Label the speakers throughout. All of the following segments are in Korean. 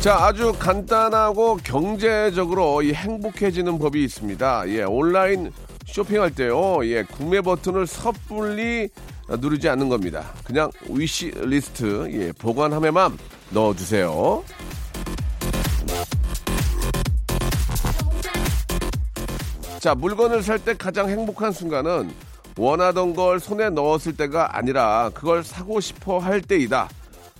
Speaker 1: 자, 아주 간단하고 경제적으로 이 행복해지는 법이 있습니다. 예, 온라인 쇼핑할 때요, 예, 구매 버튼을 섣불리 누르지 않는 겁니다. 그냥 위시 리스트, 예, 보관함에만 넣어두세요. 자, 물건을 살 때 가장 행복한 순간은 원하던 걸 손에 넣었을 때가 아니라 그걸 사고 싶어 할 때이다.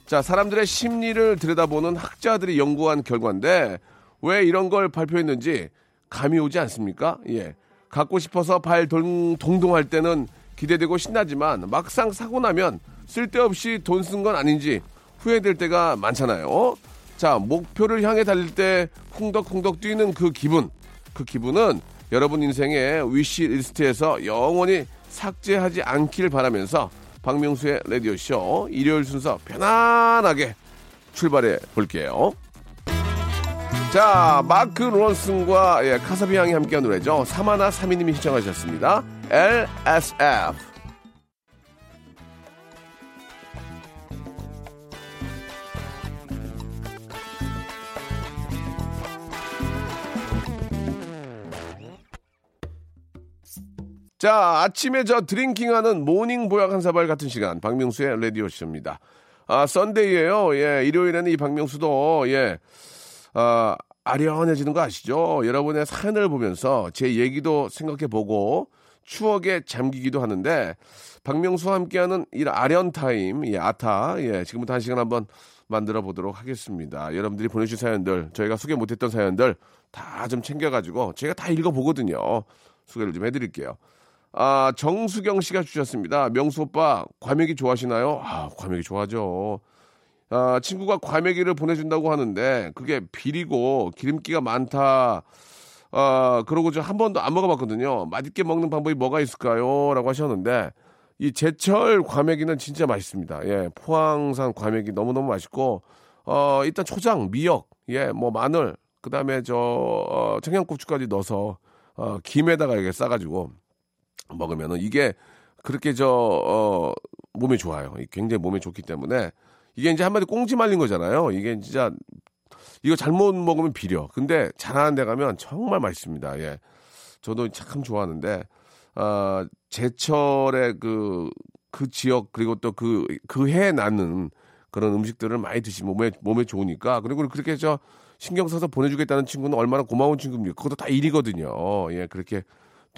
Speaker 1: 자, 사람들의 심리를 들여다보는 학자들이 연구한 결과인데 왜 이런 걸 발표했는지 감이 오지 않습니까? 예. 갖고 싶어서 발 동, 동동할 때는 기대되고 신나지만 막상 사고 나면 쓸데없이 돈 쓴 건 아닌지 후회될 때가 많잖아요. 자, 목표를 향해 달릴 때 쿵덕쿵덕 뛰는 그 기분. 그 기분은 여러분 인생의 wish list에서 영원히 삭제하지 않길 바라면서 박명수의 라디오쇼 일요일 순서 편안하게 출발해 볼게요. 자, 마크 론슨과 예, 카사비앙이 함께한 노래죠. 사마나 사미님이 신청하셨습니다. LSF. 자, 아침에 저 drinking하는 morning 보약 한 사발 같은 시간, 박명수의 라디오쇼입니다. 아, Sunday에요. 예, 일요일에는 이 박명수도, 예, 아, 아련해지는 거 아시죠? 여러분의 사연을 보면서 제 얘기도 생각해 보고 추억에 잠기기도 하는데, 박명수와 함께하는 이 아련 타임, 예, 아타, 예, 지금부터 한 시간 한번 만들어 보도록 하겠습니다. 여러분들이 보내주신 사연들, 저희가 소개 못했던 사연들 다 좀 챙겨가지고 제가 다 읽어보거든요. 소개를 좀 해드릴게요. 아, 정수경 씨가 주셨습니다. 명수 오빠, 과메기 좋아하시나요? 아, 과메기 좋아하죠. 아, 친구가 과메기를 보내준다고 하는데, 그게 비리고 기름기가 많다. 아, 그러고 저 한 번도 안 먹어봤거든요. 맛있게 먹는 방법이 뭐가 있을까요? 라고 하셨는데, 이 제철 과메기는 진짜 맛있습니다. 예, 포항산 과메기 너무너무 맛있고, 어, 일단 초장, 미역, 예, 뭐 마늘, 그 다음에 저, 어, 청양고추까지 넣어서, 어, 김에다가 이렇게 싸가지고, 먹으면은 이게 그렇게 저, 어, 몸에 좋아요. 굉장히 몸에 좋기 때문에 이게 이제 한마디 꽁지 말린 거잖아요. 이게 진짜 이거 잘못 먹으면 비려. 근데 잘하는 데 가면 정말 맛있습니다. 예. 저도 참 좋아하는데, 아, 제철의 그, 그 지역, 그리고 또 그, 그해 나는 그런 음식들을 많이 드시면 몸에, 몸에 좋으니까. 그리고 그렇게 저 신경 써서 보내주겠다는 친구는 얼마나 고마운 친구입니까? 그것도 다 일이거든요. 예, 그렇게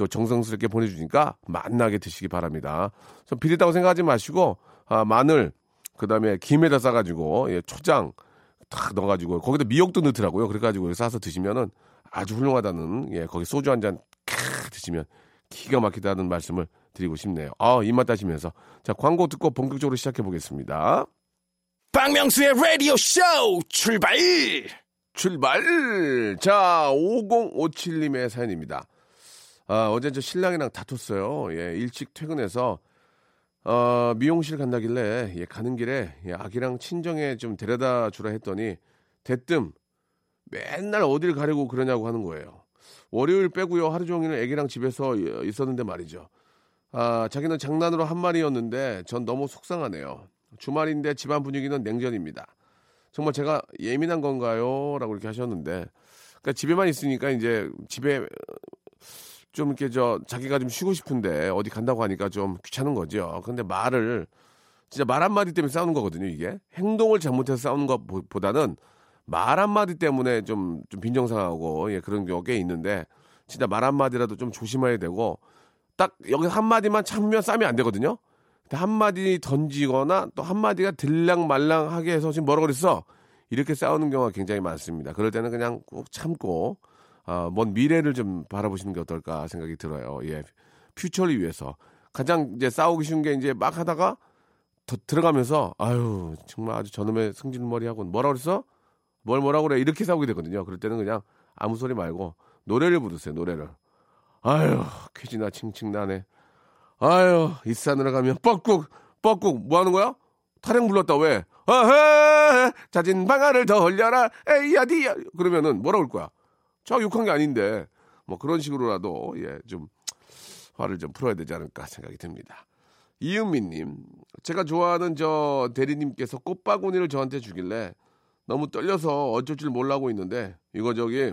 Speaker 1: 또 정성스럽게 보내주니까 맛나게 드시기 바랍니다. 좀 비리다고 생각하지 마시고 아, 마늘 그다음에 김에다 싸가지고 예, 초장 탁 넣어가지고 거기다 미역도 넣더라고요. 그래가지고 싸서 드시면은 아주 훌륭하다는 예 거기 소주 한 잔 드시면 기가 막히다는 말씀을 드리고 싶네요. 아 입맛 따시면서 자 광고 듣고 본격적으로 시작해 보겠습니다.
Speaker 2: 박명수의 라디오 쇼 출발!
Speaker 1: 출발! 자 5057님의 사연입니다. 아, 어제 저 신랑이랑 다퉜어요. 예, 일찍 퇴근해서 어, 미용실 간다길래 예, 가는 길에 예, 아기랑 친정에 좀 데려다 주라 했더니 대뜸 맨날 어딜 가려고 그러냐고 하는 거예요. 월요일 빼고요. 하루 종일 아기랑 집에서 있었는데 말이죠. 아, 자기는 장난으로 한 말이었는데 전 너무 속상하네요. 주말인데 집안 분위기는 냉전입니다. 정말 제가 예민한 건가요? 라고 이렇게 하셨는데 그러니까 집에만 있으니까 이제 집에 좀 이렇게 저 자기가 좀 쉬고 싶은데 어디 간다고 하니까 좀 귀찮은 거죠. 근데 말을 진짜 말 한마디 때문에 싸우는 거거든요, 이게. 행동을 잘못해서 싸우는 것보다는 말 한마디 때문에 좀, 좀 빈정상하고, 예, 그런 경우가 꽤 있는데, 진짜 말 한마디라도 좀 조심해야 되고, 딱 여기 한마디만 참으면 싸면 안 되거든요? 한마디 던지거나 또 한마디가 들랑말랑하게 해서 지금 뭐라 그랬어? 이렇게 싸우는 경우가 굉장히 많습니다. 그럴 때는 그냥 꼭 참고, 어, 먼 미래를 좀 바라보시는 게 어떨까 생각이 들어요. 예. 퓨처를 위해서. 가장 이제 싸우기 쉬운 게 이제 막 하다가 더, 들어가면서 아유 정말 아주 저놈의 승질머리하고 뭐라 그랬어? 뭘 뭐라 그래 이렇게 싸우게 되거든요. 그럴 때는 그냥 아무 소리 말고 노래를 부르세요. 노래를. 아유 쾌지나 칭칭 나네. 아유 이 산으로 가면 뻐꾹 뻐꾹 뭐 하는 거야? 타령 불렀다 왜? 어헤 자진 방아를 더 흘려라 에이야 디야 그러면은 뭐라 그럴 거야? 저 욕한 게 아닌데 뭐 그런 식으로라도 예 좀 화를 좀 풀어야 되지 않을까 생각이 듭니다. 이은미님, 제가 좋아하는 저 대리님께서 꽃바구니를 저한테 주길래 너무 떨려서 어쩔 줄 몰라고 있는데 이거 저기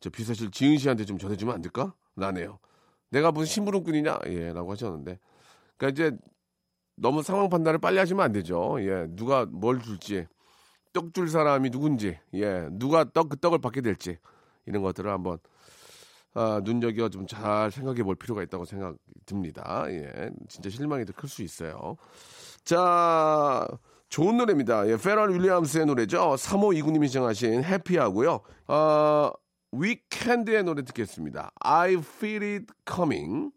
Speaker 1: 저 비서실 지은 씨한테 좀 전해주면 안 될까? 나네요. 내가 무슨 심부름꾼이냐? 예, 라고 하셨는데. 그러니까 이제 너무 상황 판단을 빨리 하시면 안 되죠. 예, 누가 뭘 줄지, 떡 줄 사람이 누군지, 예, 누가 떡, 그 떡을 받게 될지, 이런 것들을 한번 아, 눈여겨 좀 잘 생각해 볼 필요가 있다고 생각 듭니다. 예. 진짜 실망이 더 클 수 있어요. 자, 좋은 노래입니다. 예, 페럴 윌리엄스의 노래죠. 3호 2구님이 시청하신 해피하고요. 어, 위켄드의 노래 듣겠습니다. I feel it coming.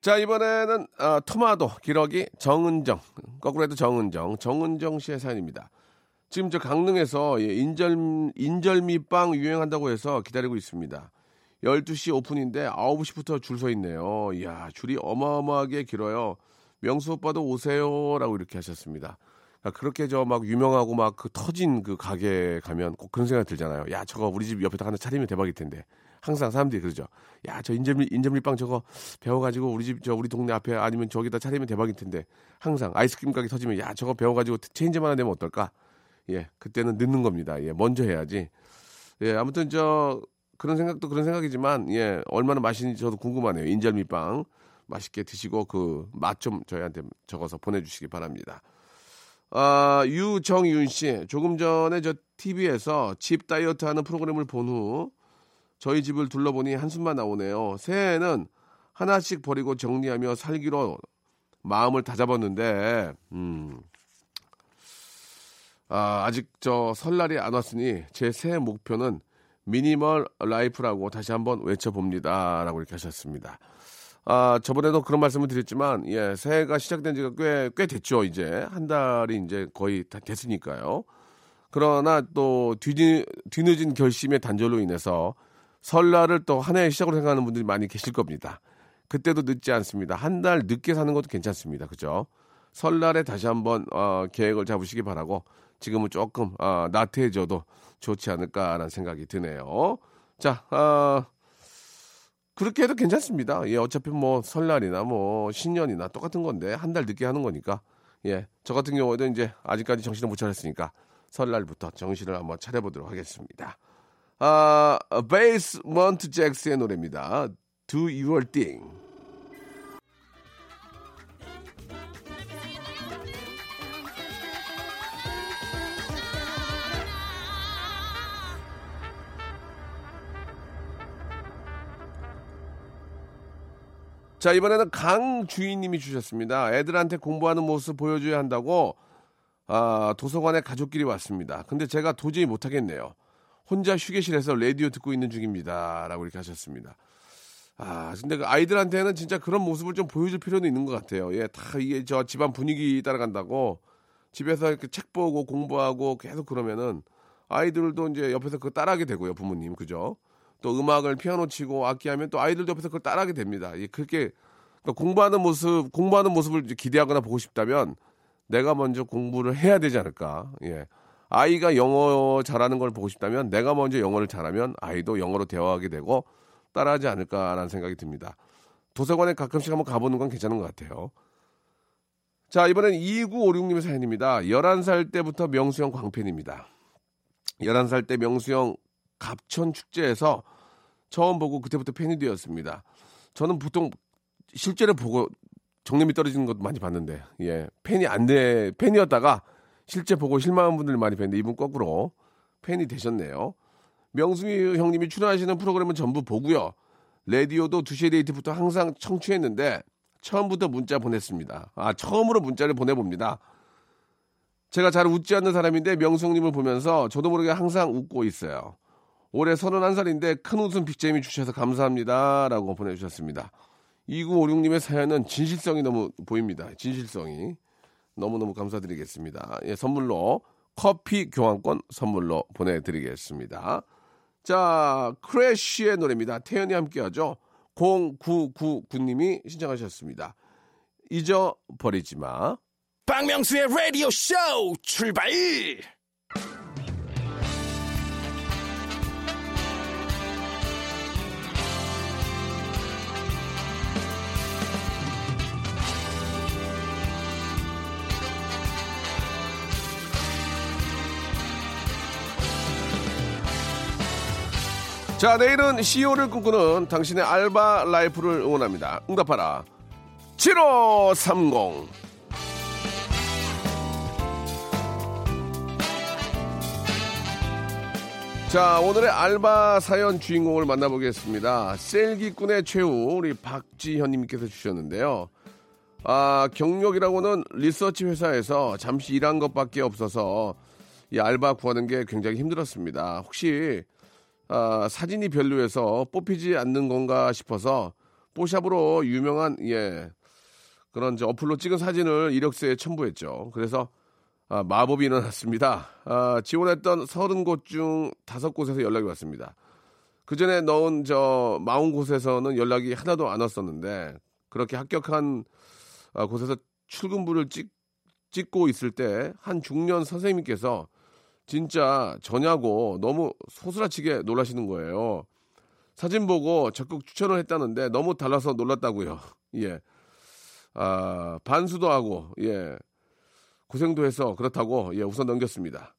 Speaker 1: 자, 이번에는 어, 토마토 기러기 정은정 거꾸로 해도 정은정 정은정 씨의 사연입니다. 지금 저 강릉에서 예, 인절 인절미빵 유행한다고 해서 기다리고 있습니다. 12시 오픈인데 9시부터 줄 서 있네요. 이야, 줄이 어마어마하게 길어요. 명수 오빠도 오세요 라고 이렇게 하셨습니다. 그러니까 그렇게 저 막 유명하고 막 그 터진 그 가게 가면 꼭 그런 생각 들잖아요. 야, 저거 우리 집 옆에다 하나 차리면 대박일 텐데. 항상 사람들이 그러죠. 야, 저 인절미, 인절미빵 저거 배워가지고 우리 집, 저 우리 동네 앞에 아니면 저기다 차리면 대박일 텐데. 항상 아이스크림 가게 터지면 야, 저거 배워가지고 체인점 하나 내면 어떨까? 예, 그때는 늦는 겁니다. 예, 먼저 해야지. 예, 아무튼 저 그런 생각도 그런 생각이지만 예, 얼마나 맛있는지 저도 궁금하네요. 인절미빵 맛있게 드시고 그 맛 좀 저희한테 적어서 보내주시기 바랍니다. 아, 유정윤 씨, 조금 전에 저 TV에서 집 다이어트 하는 프로그램을 본 후 저희 집을 둘러보니 한숨만 나오네요. 새해에는 하나씩 버리고 정리하며 살기로 마음을 다잡았는데, 음, 아, 아직 저 설날이 안 왔으니 제 새해 목표는 minimal life라고 다시 한번 외쳐봅니다. 라고 이렇게 하셨습니다. 아, 저번에도 그런 말씀을 드렸지만, 예, 새해가 시작된 지가 꽤, 꽤 됐죠, 이제. 한 달이 이제 거의 다 됐으니까요. 그러나 또 뒤, 뒤늦은 결심의 단절로 인해서 설날을 또 한 해의 시작으로 생각하는 분들이 많이 계실 겁니다. 그때도 늦지 않습니다. 한 달 늦게 사는 것도 괜찮습니다. 그죠? 설날에 다시 한번 어, 계획을 잡으시기 바라고 지금은 조금 어, 나태해져도 좋지 않을까라는 생각이 드네요. 자, 어, 그렇게 해도 괜찮습니다. 예, 어차피 뭐 설날이나 뭐 신년이나 똑같은 건데 한 달 늦게 하는 거니까. 예, 저 같은 경우에도 이제 아직까지 정신을 못 차렸으니까 설날부터 정신을 한번 차려보도록 하겠습니다. 아, 베이스먼트 잭스의 노래입니다. Do Your Thing. 자, 이번에는 강주인님이 주셨습니다. 애들한테 공부하는 모습 보여줘야 한다고, 아, 도서관에 가족끼리 왔습니다. 근데 제가 도저히 못하겠네요. 혼자 휴게실에서 라디오 듣고 있는 중입니다. 라고 이렇게 하셨습니다. 아, 근데 그 아이들한테는 진짜 그런 모습을 좀 보여줄 필요는 있는 것 같아요. 예, 다 이게 저 집안 분위기 따라간다고 집에서 이렇게 책 보고 공부하고 계속 그러면은 아이들도 이제 옆에서 그거 따라하게 되고요, 부모님. 그죠? 또 음악을 피아노 치고 악기하면 또 아이들도 옆에서 그걸 따라하게 됩니다. 예, 그렇게 그러니까 공부하는 모습, 공부하는 모습을 기대하거나 보고 싶다면 내가 먼저 공부를 해야 되지 않을까. 예. 아이가 영어 잘하는 걸 보고 싶다면 내가 먼저 영어를 잘하면 아이도 영어로 대화하게 되고 따라하지 않을까라는 생각이 듭니다. 도서관에 가끔씩 한번 가보는 건 괜찮은 것 같아요. 자, 이번엔 2956님의 사연입니다. 11살 때부터 명수형 광팬입니다. 11살 때 명수형 갑천 축제에서 처음 보고 그때부터 팬이 되었습니다. 저는 보통 실제로 보고 정념이 떨어지는 것도 많이 봤는데, 예, 팬이 안 돼, 팬이었다가 실제 보고 실망한 분들 많이 뵀는데 이분 거꾸로 팬이 되셨네요. 명승희 형님이 출연하시는 프로그램은 전부 보고요. 라디오도 2시에 데이트부터 항상 청취했는데 처음부터 문자 보냈습니다. 아, 처음으로 문자를 보내봅니다. 제가 잘 웃지 않는 사람인데 명성님을 보면서 저도 모르게 항상 웃고 있어요. 올해 31살인데 큰 웃음 빅잼이 주셔서 감사합니다. 라고 보내주셨습니다. 2956님의 사연은 진실성이 너무 보입니다. 진실성이. 너무너무 감사드리겠습니다. 예, 선물로 커피 교환권 선물로 보내드리겠습니다. 자, 크래쉬의 노래입니다. 태연이 함께 하죠. 0999님이 신청하셨습니다. 잊어버리지 마.
Speaker 2: 박명수의 라디오 쇼 출발!
Speaker 1: 자, 내일은 CEO를 꿈꾸는 당신의 알바 라이프를 응원합니다. 응답하라. 7530. 자, 오늘의 알바 사연 주인공을 만나보겠습니다. 셀기꾼의 최후, 우리 박지현님께서 주셨는데요. 아, 경력이라고는 리서치 회사에서 잠시 일한 것밖에 없어서 이 알바 구하는 게 굉장히 힘들었습니다. 혹시 아, 사진이 별로여서 뽑히지 않는 건가 싶어서 뽀샵으로 유명한 예 그런 저 어플로 찍은 사진을 이력서에 첨부했죠. 그래서 아, 마법이 일어났습니다. 아, 지원했던 서른 곳중 다섯 곳에서 연락이 왔습니다. 그 전에 넣은 저 마흔 곳에서는 연락이 하나도 안 왔었는데 그렇게 합격한 아, 곳에서 출근부를 찍, 찍고 있을 때 한 중년 선생님께서 진짜 저냐고 너무 소스라치게 놀라시는 거예요. 사진 보고 적극 추천을 했다는데 너무 달라서 놀랐다고요. 예. 아, 반수도 하고, 예. 고생도 해서 그렇다고, 예, 우선 넘겼습니다.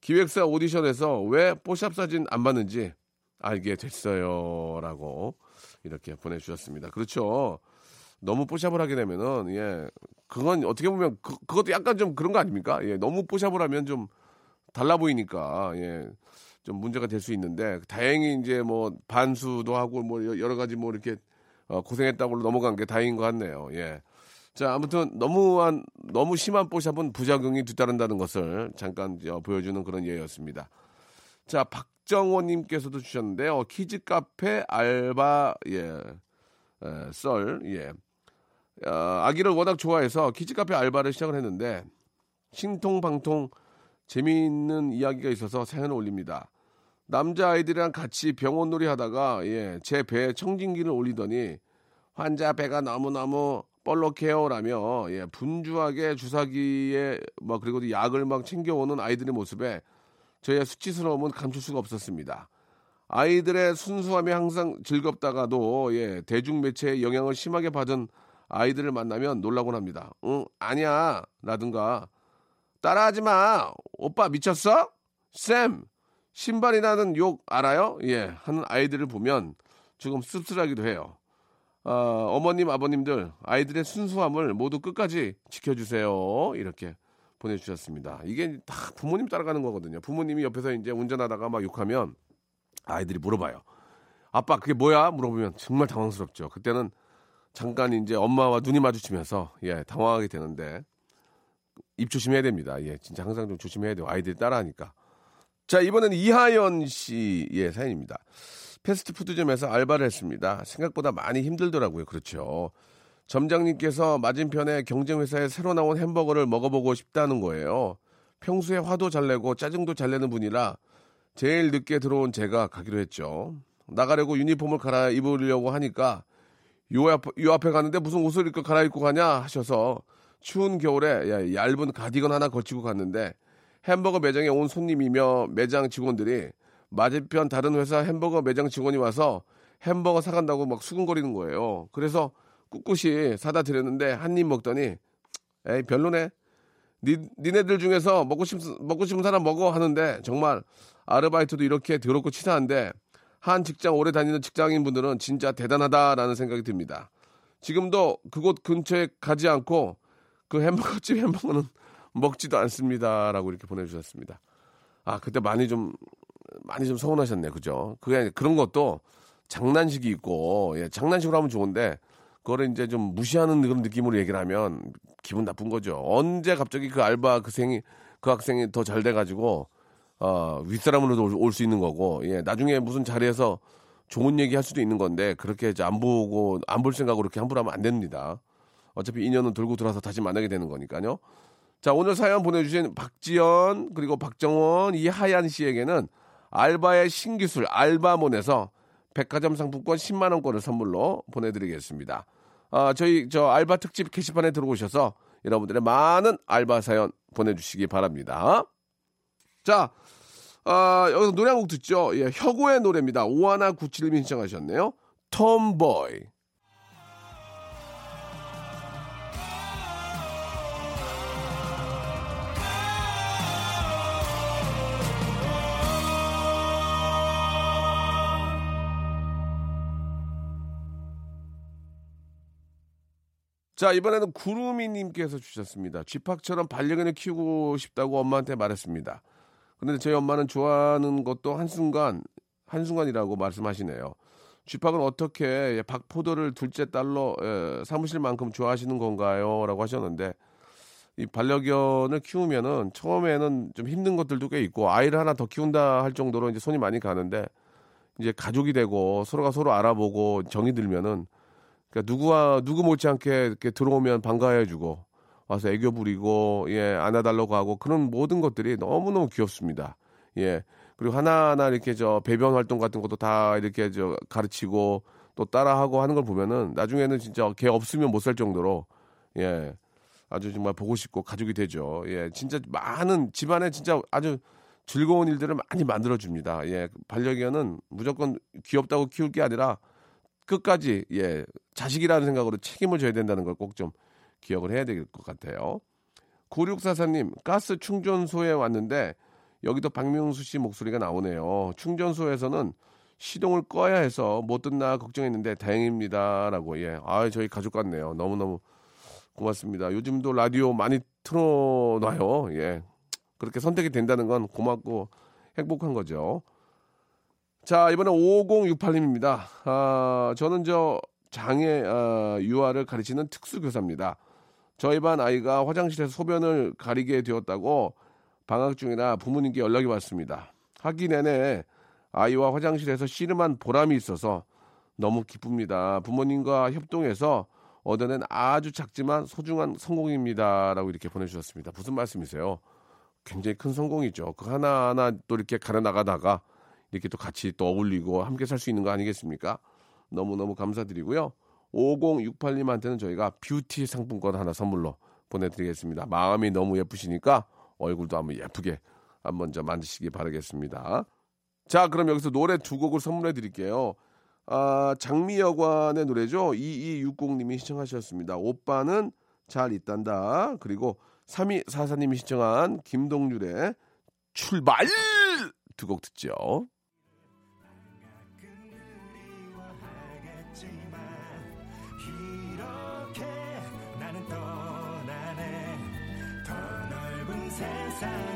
Speaker 1: 기획사 오디션에서 왜 뽀샵 사진 안 받는지 알게 됐어요. 라고 이렇게 보내주셨습니다. 그렇죠. 너무 뽀샵을 하게 되면은, 예. 그건 어떻게 보면 그, 그것도 약간 좀 그런 거 아닙니까? 예. 너무 뽀샵을 하면 좀 달라 보이니까 예. 좀 문제가 될 수 있는데 다행히 이제 뭐 반수도 하고 뭐 여러 가지 뭐 이렇게 어, 고생했다고 넘어간 게 다행인 것 같네요. 예. 자, 아무튼 너무한 너무 심한 뽀샵은 부작용이 뒤따른다는 것을 잠깐 어, 보여주는 그런 예였습니다. 자, 박정호님께서도 주셨는데요. kids 카페 알바 예, 에, 썰 예. 어, 아기를 워낙 좋아해서 kids 카페 알바를 시작을 했는데 신통방통 재미있는 이야기가 있어서 사연을 올립니다. 남자 아이들이랑 같이 병원 놀이 하다가 예, 제 배에 청진기를 올리더니 환자 배가 너무너무 뻘록해요라며 예, 분주하게 주사기에 뭐 그리고 약을 막 챙겨오는 아이들의 모습에 저의 수치스러움은 감출 수가 없었습니다. 아이들의 순수함이 항상 즐겁다가도 예, 대중 매체의 영향을 심하게 받은 아이들을 만나면 놀라곤 합니다. 응, 아니야. 라든가 따라하지 마. 오빠 미쳤어? 쌤, 신발이라는 욕 알아요? 예, 하는 아이들을 보면 조금 씁쓸하기도 해요. 어, 어머님, 아버님들, 아이들의 순수함을 모두 끝까지 지켜주세요. 이렇게 보내주셨습니다. 이게 다 부모님 따라가는 거거든요. 부모님이 옆에서 이제 운전하다가 막 욕하면 아이들이 물어봐요. 아빠, 그게 뭐야? 물어보면 정말 당황스럽죠. 그때는 잠깐 이제 엄마와 눈이 마주치면서 예, 당황하게 되는데 입 조심해야 됩니다. 예, 진짜 항상 좀 조심해야 돼요. 아이들이 따라하니까. 자, 이번엔 이하연 씨의 사연입니다. 패스트푸드점에서 알바를 했습니다. 생각보다 많이 힘들더라고요. 그렇죠. 점장님께서 맞은편에 경쟁회사에 새로 나온 햄버거를 먹어보고 싶다는 거예요. 평소에 화도 잘 내고 짜증도 잘 내는 분이라 제일 늦게 들어온 제가 가기로 했죠. 나가려고 유니폼을 갈아입으려고 하니까 요, 앞, 요 앞에 가는데 무슨 옷을 입고 갈아입고 가냐 하셔서 추운 겨울에 얇은 가디건 하나 걸치고 갔는데 햄버거 매장에 온 손님이며 매장 직원들이 맞은편 다른 회사 햄버거 매장 직원이 와서 햄버거 사간다고 막 수근거리는 거예요. 그래서 꿋꿋이 사다 드렸는데 한 입 먹더니 에이 별로네. 니, 니네들 중에서 먹고 싶 먹고 싶은 사람 먹어 하는데 정말 아르바이트도 이렇게 더럽고 치사한데 한 직장 오래 다니는 직장인 분들은 진짜 대단하다라는 생각이 듭니다. 지금도 그곳 근처에 가지 않고 그 햄버거집 햄버거는 먹지도 않습니다라고 이렇게 보내주셨습니다. 아 그때 많이 좀 많이 좀 서운하셨네, 그죠? 그게 그런 것도 장난식이 있고 예, 장난식으로 하면 좋은데 그거를 이제 좀 무시하는 그런 느낌으로 얘기를 하면 기분 나쁜 거죠. 언제 갑자기 그 알바 그 생이 그 학생이 더 잘 돼가지고 어, 윗사람으로도 올 수 있는 거고, 예, 나중에 무슨 자리에서 좋은 얘기 할 수도 있는 건데, 그렇게 이제 안 보고, 안 볼 생각으로 그렇게 함부로 하면 안 됩니다. 어차피 인연은 돌고 돌아서 다시 만나게 되는 거니까요. 자, 오늘 사연 보내주신 박지연, 그리고 박정원, 이하얀 씨에게는 알바의 신기술 알바몬에서 백화점 상품권 10만원권을 선물로 보내드리겠습니다. 아, 저희 저 알바 특집 게시판에 들어오셔서 여러분들의 많은 알바 사연 보내주시기 바랍니다. 자, 아, 여기서 노래 한 곡 듣죠. 예, 혁오의 노래입니다. 오하나 97님이 신청하셨네요. 톰보이. 자, 이번에는 구루미님께서 주셨습니다. 쥐팍처럼 반려견을 키우고 싶다고 엄마한테 말했습니다. 근데 저희 엄마는 좋아하는 것도 한순간, 한순간이라고 말씀하시네요. 쥐팍은 어떻게 박포도를 둘째 딸로 에, 삼으실 만큼 좋아하시는 건가요? 라고 하셨는데, 이 반려견을 키우면은 처음에는 좀 힘든 것들도 꽤 있고, 아이를 하나 더 키운다 할 정도로 이제 손이 많이 가는데, 이제 가족이 되고 서로가 서로 알아보고 정이 들면은 그러니까 누구와 누구 못지않게 이렇게 들어오면 반가워해주고 와서 애교 부리고 예 안아달라고 하고 그런 모든 것들이 너무 너무 귀엽습니다. 예 그리고 하나하나 이렇게 저 배변 활동 같은 것도 다 이렇게 저 가르치고 또 따라하고 하는 걸 보면은 나중에는 진짜 걔 없으면 못 살 정도로 예 아주 정말 보고 싶고 가족이 되죠. 예 진짜 많은 집안에 진짜 아주 즐거운 일들을 많이 만들어 줍니다. 예 반려견은 무조건 귀엽다고 키울 게 아니라 끝까지 예 자식이라는 생각으로 책임을 져야 된다는 걸 꼭 좀 기억을 해야 될 것 같아요. 9644님 가스 충전소에 왔는데 여기도 박명수 씨 목소리가 나오네요. 충전소에서는 시동을 꺼야 해서 못 듣나 걱정했는데 다행입니다라고 예. 아 저희 가족 같네요. 너무 너무 고맙습니다. 요즘도 라디오 많이 틀어놔요. 예. 그렇게 선택이 된다는 건 고맙고 행복한 거죠. 자, 이번에 5068님입니다. 아, 저는 저 장애 아, 유아를 가르치는 특수교사입니다. 저희 반 아이가 화장실에서 소변을 가리게 되었다고 방학 중이라 부모님께 연락이 왔습니다. 학기 내내 아이와 화장실에서 씨름한 보람이 있어서 너무 기쁩니다. 부모님과 협동해서 얻어낸 아주 작지만 소중한 성공입니다. 라고 이렇게 보내주셨습니다. 무슨 말씀이세요? 굉장히 큰 성공이죠. 그 하나하나 또 이렇게 가려 나가다가 이렇게 또 같이 또 어울리고 함께 살 수 있는 거 아니겠습니까? 너무너무 감사드리고요. 5068님한테는 저희가 뷰티 상품권 하나 선물로 보내드리겠습니다. 마음이 너무 예쁘시니까 얼굴도 한번 예쁘게 한번 좀 만드시기 바라겠습니다. 자, 그럼 여기서 노래 두 곡을 선물해 드릴게요. 아, 장미여관의 노래죠. 2260님이 신청하셨습니다. 오빠는 잘 있단다. 그리고 3244님이 신청한 김동률의 출발! 두 곡 듣죠. inside.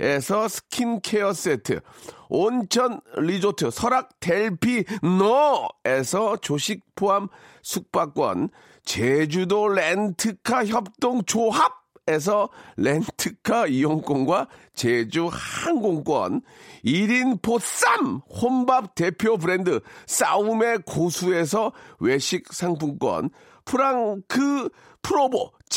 Speaker 1: 에서 스킨케어 세트, 온천 리조트 설악 델피노에서 조식 포함 숙박권, 제주도 렌트카 협동 조합 에서 렌트카 이용권과 제주 항공권, 1인 보쌈 혼밥 대표 브랜드 싸움의 고수에서 외식 상품권, 프랑크 프로보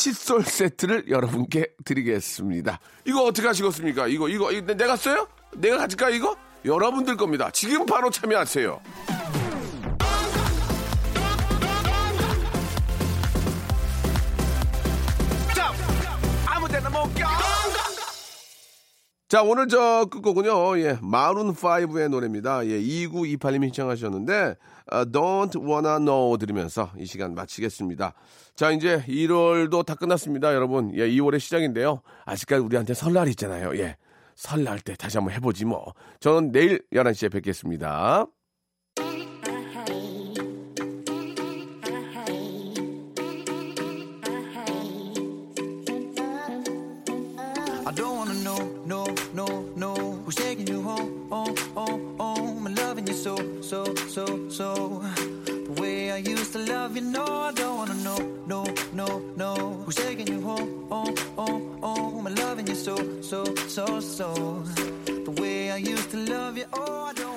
Speaker 1: 칫솔 세트를 여러분께 드리겠습니다. 이거 어떻게 하시겠습니까? 이거, 이거, 이거 내가 써요? 내가 가질까, 이거? 여러분들 겁니다. 지금 바로 참여하세요. 자, 오늘 저 끝곡은요, 예, 마룬5의 노래입니다. 예, 2928님이 신청하셨는데, 아, Don't Wanna Know 들으면서 이 시간 마치겠습니다. 자, 이제 1월도 다 끝났습니다, 여러분. 예, 2월의 시작인데요. 아직까지 우리한테 설날 있잖아요. 예. 설날 때 다시 한번 해보지 뭐. 저는 내일 11시에 뵙겠습니다.
Speaker 3: So, so, so, so. The way I used to love you, no I don't wanna know, no, no, no. Who's taking you home, home, home, home? And loving you so, so, so, so. The way I used to love you, oh I don't